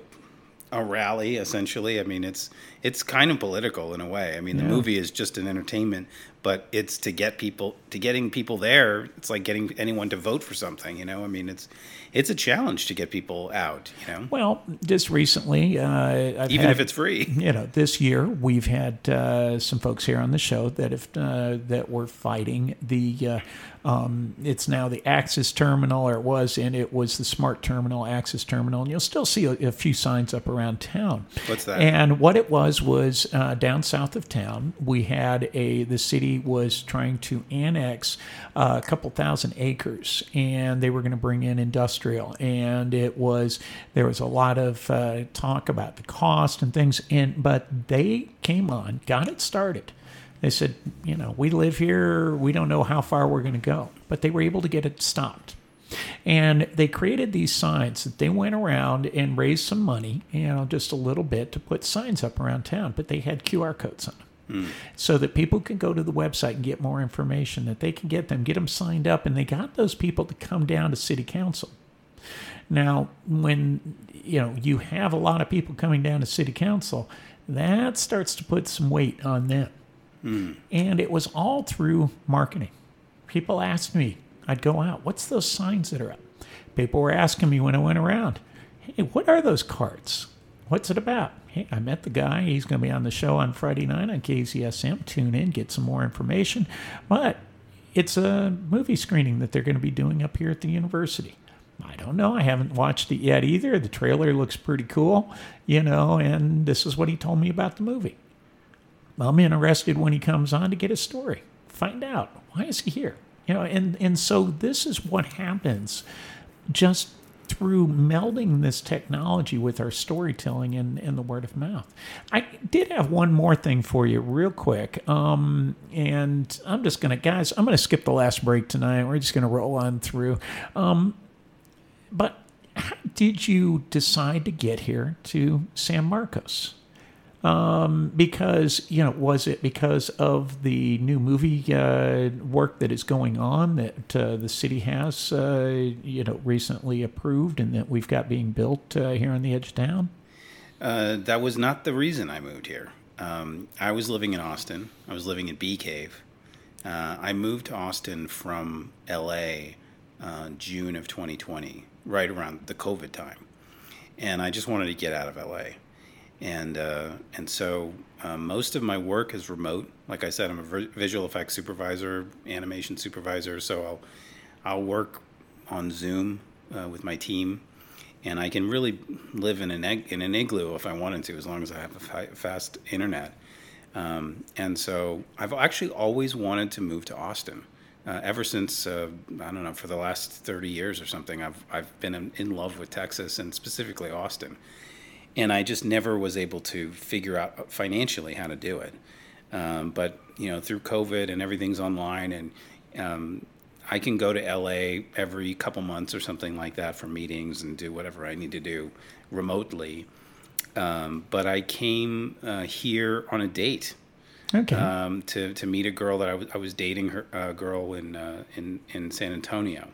a rally essentially. I mean, it's it's kind of political in a way. I mean, the Yeah. movie is just an entertainment, but it's to get people to getting people there. It's like getting anyone to vote for something. You know, I mean, it's it's a challenge to get people out. You know, Well, just recently, uh, even had- if it's free. you know, this year we've had uh, some folks here on the show that have uh, that were fighting the. Uh, um, it's now the Axis Terminal, or it was, and it was the Smart Terminal, Axis Terminal, and you'll still see a, a few signs up around town. What's that? And what it was was uh, down south of town, we had a the city was trying to annex uh, a couple thousand acres, and they were going to bring in industrial, and it was there was a lot of uh, talk about the cost and things, and but they came on, got it started. They said, you know, we live here, we don't know how far we're going to go, but they were able to get it stopped. And they created these signs that they went around and raised some money, you know, just a little bit to put signs up around town, but they had QR codes on them. Hmm. So that people can go to the website and get more information, that they can get them, get them signed up, and they got those people to come down to city council. Now, when you know you have a lot of people coming down to city council, that starts to put some weight on them. Hmm. And it was all through marketing. People asked me, I'd go out, what's those signs that are up? People were asking me when I went around, hey, what are those carts? What's it about? Hey, I met the guy. He's going to be on the show on Friday night on KZSM. Tune in, get some more information. But it's a movie screening that they're going to be doing up here at the university. I don't know. I haven't watched it yet either. The trailer looks pretty cool, you know, and this is what he told me about the movie. I'm interested when he comes on to get a story. Find out why is he here? You know, and and so this is what happens just through melding this technology with our storytelling and, and the word of mouth. I did have one more thing for you, real quick. Um, and I'm just gonna, guys, I'm gonna skip the last break tonight. We're just gonna roll on through. Um, but how did you decide to get here to San Marcos? Um, because you know, was it because of the new movie uh, work that is going on that uh, the city has, uh, you know, recently approved and that we've got being built uh, here on the edge of town? Uh, that was not the reason I moved here. um, I was living in Austin. I was living in Bee Cave. Uh, I moved to Austin from LA June of 2020, right around the COVID time, and I just wanted to get out of LA, and uh, and so um, most of my work is remote. Like I said, I'm a visual effects supervisor, animation supervisor, so I'll I'll work on Zoom uh, with my team, and I can really live in an in an igloo if I wanted to, as long as I have a fi- fast internet. Um, and so I've actually always wanted to move to Austin. Uh, ever since uh, I don't know for the last 30 years or something, I've I've been in, in love with Texas and specifically Austin, and I just never was able to figure out financially how to do it. Um, but you know, through COVID and everything's online, and um, I can go to LA every couple months or something like that for meetings and do whatever I need to do remotely. Um, but I came uh, here on a date Okay. um, to to meet a girl that I was dating her a girl in uh, in in San Antonio,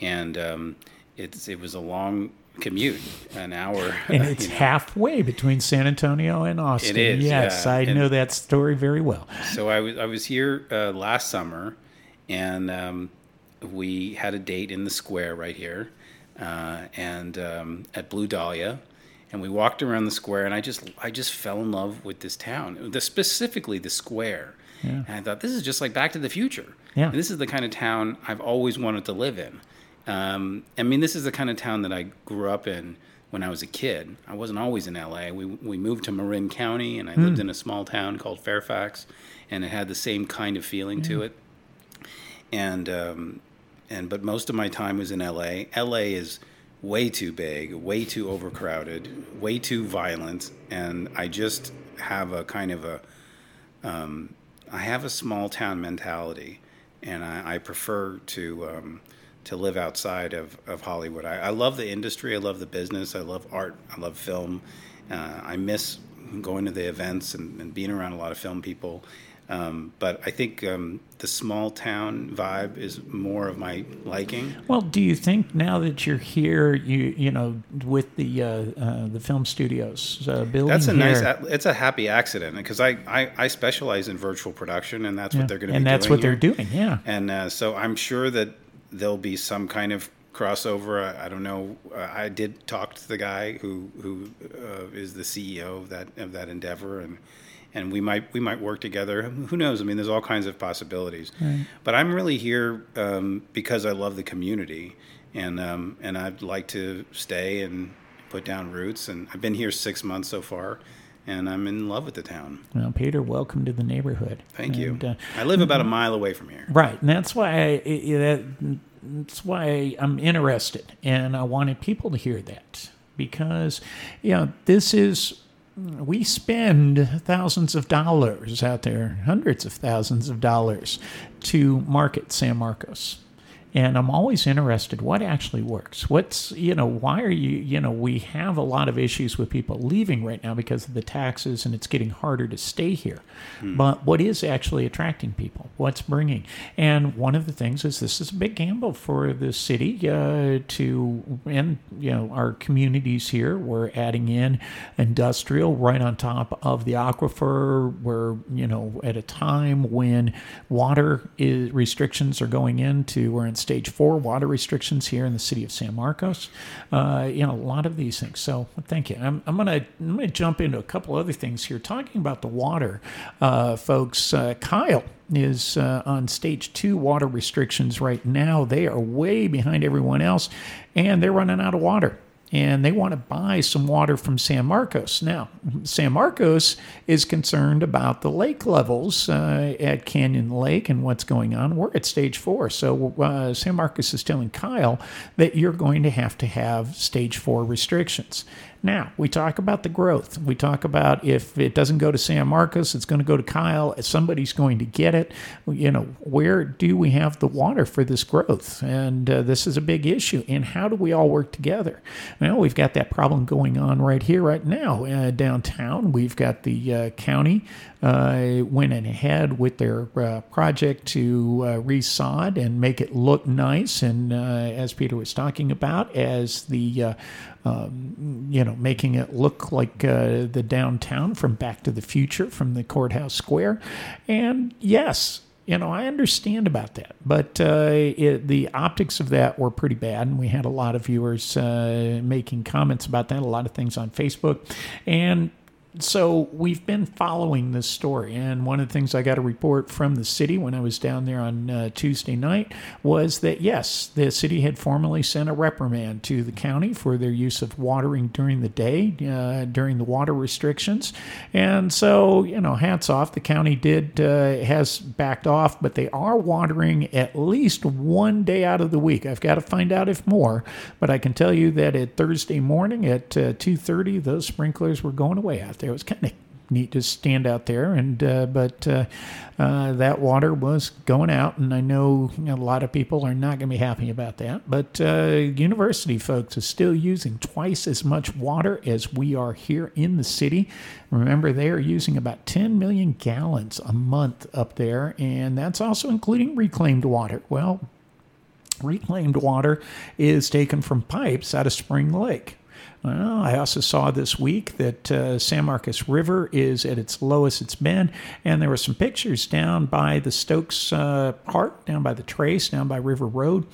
and um, it's it was a long commute, an hour. and it's halfway between San Antonio and Austin. is, Yes, yeah. I know that story very well. So I was I was here uh, last summer, and um, we had a date in the square right here, uh, and um, at Blue Dahlia, and we walked around the square, and I just I just fell in love with this town, the, specifically the square. And I thought this is just like Back to the Future. Yeah. And this is the kind of town I've always wanted to live in. Um, I mean, this is the kind of town that I grew up in when I was a kid. I wasn't always in LA. We, we moved to Marin County, and I lived in a small town called Fairfax, and it had the same kind of feeling to it. And um, and but most of my time was in LA. LA is way too big, way too overcrowded, way too violent, and I just have a kind of a um, I have a small town mentality, and I, I prefer to um, to live outside of, of Hollywood. I, I love the industry. I love the business. I love art. I love film. Uh, I miss going to the events and, and being around a lot of film people. Um, but I think um, the small town vibe is more of my liking. Well, do you think now that you're here, you you know, with the uh, uh, the film studios uh, building That's a here, nice. It's a happy accident because I, I, I specialize in virtual production, and that's yeah, what they're going to be and that's doing what they're here. doing. Yeah. And uh, so I'm sure that there'll be some kind of crossover. I, I don't know. Uh, I did talk to the guy who who uh, is the CEO of that of that endeavor, and and we might we might work together. Who knows? I mean, there's all kinds of possibilities. But I'm really here um, because I love the community, and um, and I'd like to stay and put down roots. And I've been here six months so far. And I'm in love with the town. Well, Peter, welcome to the neighborhood. Thank you. Uh, I live about a mile away from here. Right, and that's why I, i- i- that, that's why I'm interested, and I wanted people to hear that because, you know, this is we spend thousands of dollars out there, hundreds of thousands of dollars, to market San Marcos. And I'm always interested what actually works. What's, you know, why are you, you know, we have a lot of issues with people leaving right now because of the taxes and it's getting harder to stay here. But what is actually attracting people? What's bringing? And one of the things is this is a big gamble for the city uh, to, and, you know, our communities here. We're adding in industrial right on top of the aquifer. We're, you know, at a time when water is, restrictions are going into, we're in stage four water restrictions here in the city of San Marcos. Uh, you know, a lot of these things. So thank you. I'm, I'm gonna I'm gonna jump into a couple other things here. Talking about the water, uh, folks. Uh, Kyle is uh, on stage two water restrictions right now. They are way behind everyone else, and they're running out of water and they want to buy some water from San Marcos. Now, San Marcos is concerned about the lake levels uh, at Canyon Lake and what's going on. We're at stage four. So, uh, San Marcos is telling Kyle that you're going to have to have stage four restrictions. Now, we talk about the growth. We talk about if it doesn't go to San Marcos, it's going to go to Kyle. Somebody's going to get it. You know, where do we have the water for this growth? And uh, this is a big issue. And how do we all work together? Well, we've got that problem going on right here, right now, uh, downtown. We've got the uh, county uh, went ahead with their uh, project to uh, resod and make it look nice. And as Peter was talking about, as the um, you know, making it look like uh, the downtown from Back to the Future from the courthouse square. And yes, you know, I understand about that, but uh, it, the optics of that were pretty bad, and we had a lot of viewers uh, making comments about that, a lot of things on Facebook, and so we've been following this story, and one of the things I got a report from the city when I was down there on uh, Tuesday night was that yes, the city had formally sent a reprimand to the county for their use of watering during the day uh, during the water restrictions, and so you know, hats off. The county did uh, has backed off, but they are watering at least one day out of the week. I've got to find out if more, but I can tell you that at Thursday morning at uh, two thirty, those sprinklers were going away out there. It was kind of neat to stand out there, and uh, but uh, uh, that water was going out, and I know know, a lot of people are not going to be happy about that. But uh, university folks are still using twice as much water as we are here in the city. Remember, they are using about 10 million gallons a month up there, and that's also including reclaimed water. Well. Reclaimed water is taken from pipes out of Spring Lake. Well, I also saw this week that uh, San Marcos River is at its lowest it's been, and there were some pictures down by the Stokes uh, Park, down by the Trace, down by River Road,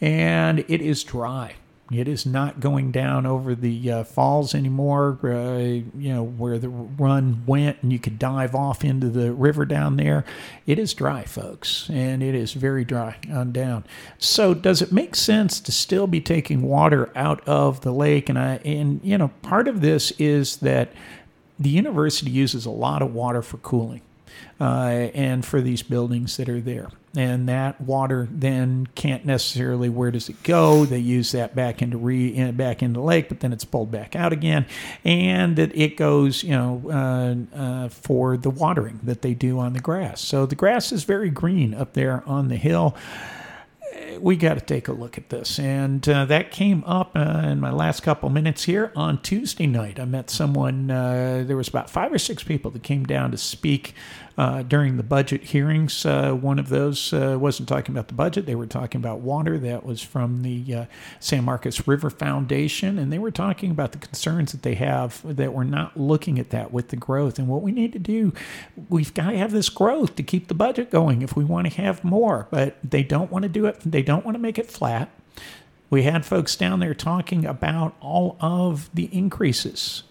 and it is dry. It is not going down over the uh, falls anymore, uh, you know, where the run went and you could dive off into the river down there. It is dry, folks, and it is very dry on down. So, does it make sense to still be taking water out of the lake? And, I, and you know, part of this is that the university uses a lot of water for cooling uh, and for these buildings that are there. And that water then can't necessarily where does it go? They use that back into re back into the lake, but then it's pulled back out again, and that it goes you know uh, uh, for the watering that they do on the grass. So the grass is very green up there on the hill we got to take a look at this. And uh, that came up uh, in my last couple minutes here on Tuesday night. I met someone, uh, there was about five or six people that came down to speak uh, during the budget hearings. Uh, one of those uh, wasn't talking about the budget, they were talking about water. That was from the San Marcos River Foundation. And they were talking about the concerns that they have that we're not looking at that with the growth. And what we need to do, we've got to have this growth to keep the budget going if we want to have more. But they don't want to do it, they don't want to make it flat. We had folks down there talking about all of the increases.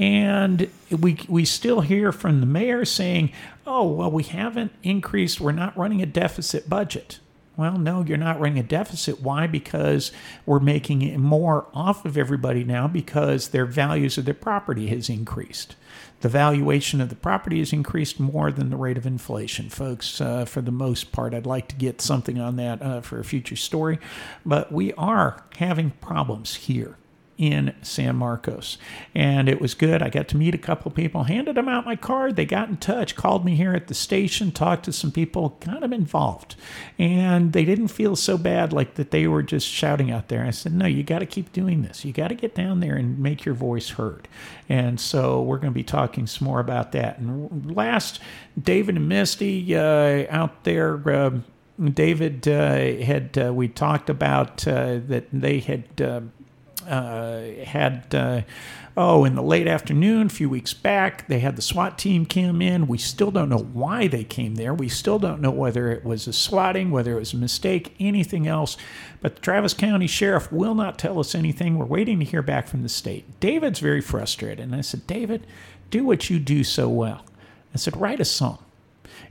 And we, we still hear from the mayor saying, oh, well, we haven't increased, we're not running a deficit budget. Well, no, you're not running a deficit. Why? Because we're making more off of everybody now because their values of their property has increased. The valuation of the property has increased more than the rate of inflation, folks. Uh, for the most part, I'd like to get something on that uh, for a future story, but we are having problems here in San Marcos. And it was good. I got to meet a couple people, handed them out my card. They got in touch, called me here at the station, talked to some people kind of involved. And they didn't feel so bad like that they were just shouting out there. I said, no, you got to keep doing this. You got to get down there and make your voice heard. And so we're going to be talking some more about that. And last, David and Misty uh, out there. Uh, David uh, had uh, we talked about uh, that they had uh, had uh, oh in the late afternoon a few weeks back they had the SWAT team come in. We still don't know why they came there. We still don't know whether it was a swatting, whether it was a mistake, anything else. But the Travis County Sheriff will not tell us anything. We're waiting to hear back from the state. David's very frustrated, and I said, David, do what you do so well. I said, write a song.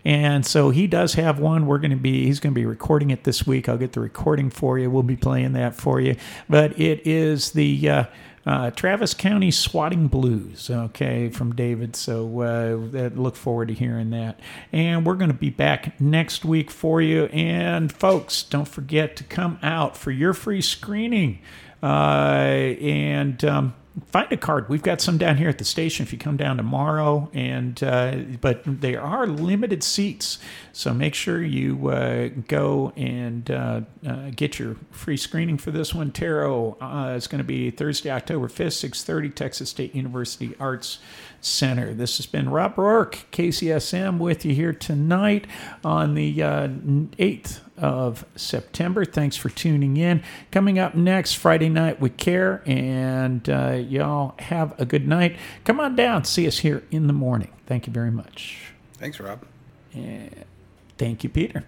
And so he does have one. We're going to be, he's going to be recording it this week. I'll get the recording for you. We'll be playing that for you. But it is the, uh, uh, Travis County Swatting Blues, okay, from David. So uh, look forward to hearing that. And we're going to be back next week for you. And folks, don't forget to come out for your free screening. Uh, and um, find a card. We've got some down here at the station if you come down tomorrow, and uh, but there are limited seats, so make sure you uh, go and uh, uh, get your free screening for this one. Tarot uh, is going to be Thursday, October fifth, six thirty, Texas State University Arts Center. This has been Rob Roark, KZSM, with you here tonight on the uh, 8th of September. Thanks for tuning in. Coming up next, Friday Night with Care, and uh, y'all have a good night. Come on down, see us here in the morning. Thank you very much. Thanks, Rob. And Thank you, Peter.